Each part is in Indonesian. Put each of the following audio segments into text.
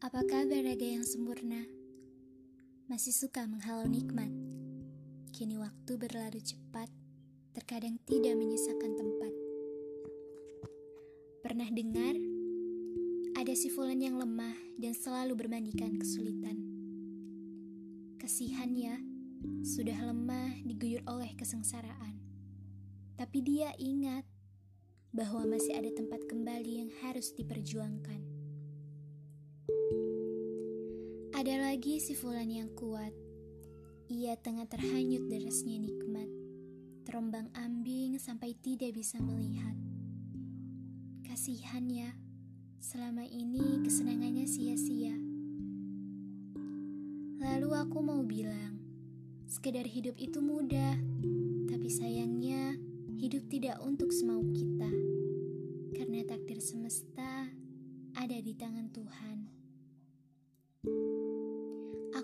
Apa kabar raga yang sempurna? Masih suka menghalau nikmat? Kini waktu berlalu cepat, terkadang tidak menyisakan tempat. Pernah dengar? Ada si Fulan yang lemah dan selalu bermandikan kesulitan. Kasihan ya, sudah lemah diguyur oleh kesengsaraan. Tapi dia ingat bahwa masih ada tempat kembali yang harus diperjuangkan. Ada lagi si Fulan yang kuat. Ia tengah terhanyut derasnya nikmat, terombang ambing sampai tidak bisa melihat. Kasihan ya, selama ini kesenangannya sia-sia. Lalu aku mau bilang, sekedar hidup itu mudah, tapi sayangnya hidup tidak untuk semau kita. Karena takdir semesta ada di tangan Tuhan.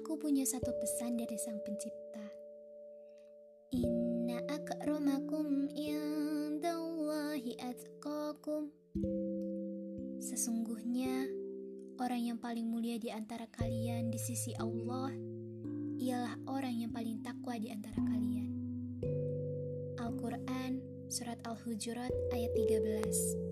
Aku punya satu pesan dari Sang Pencipta. Inna akramakum indallahi atqakum. Sesungguhnya orang yang paling mulia di antara kalian di sisi Allah ialah orang yang paling takwa di antara kalian. Al-Quran Surat Al-Hujurat ayat 13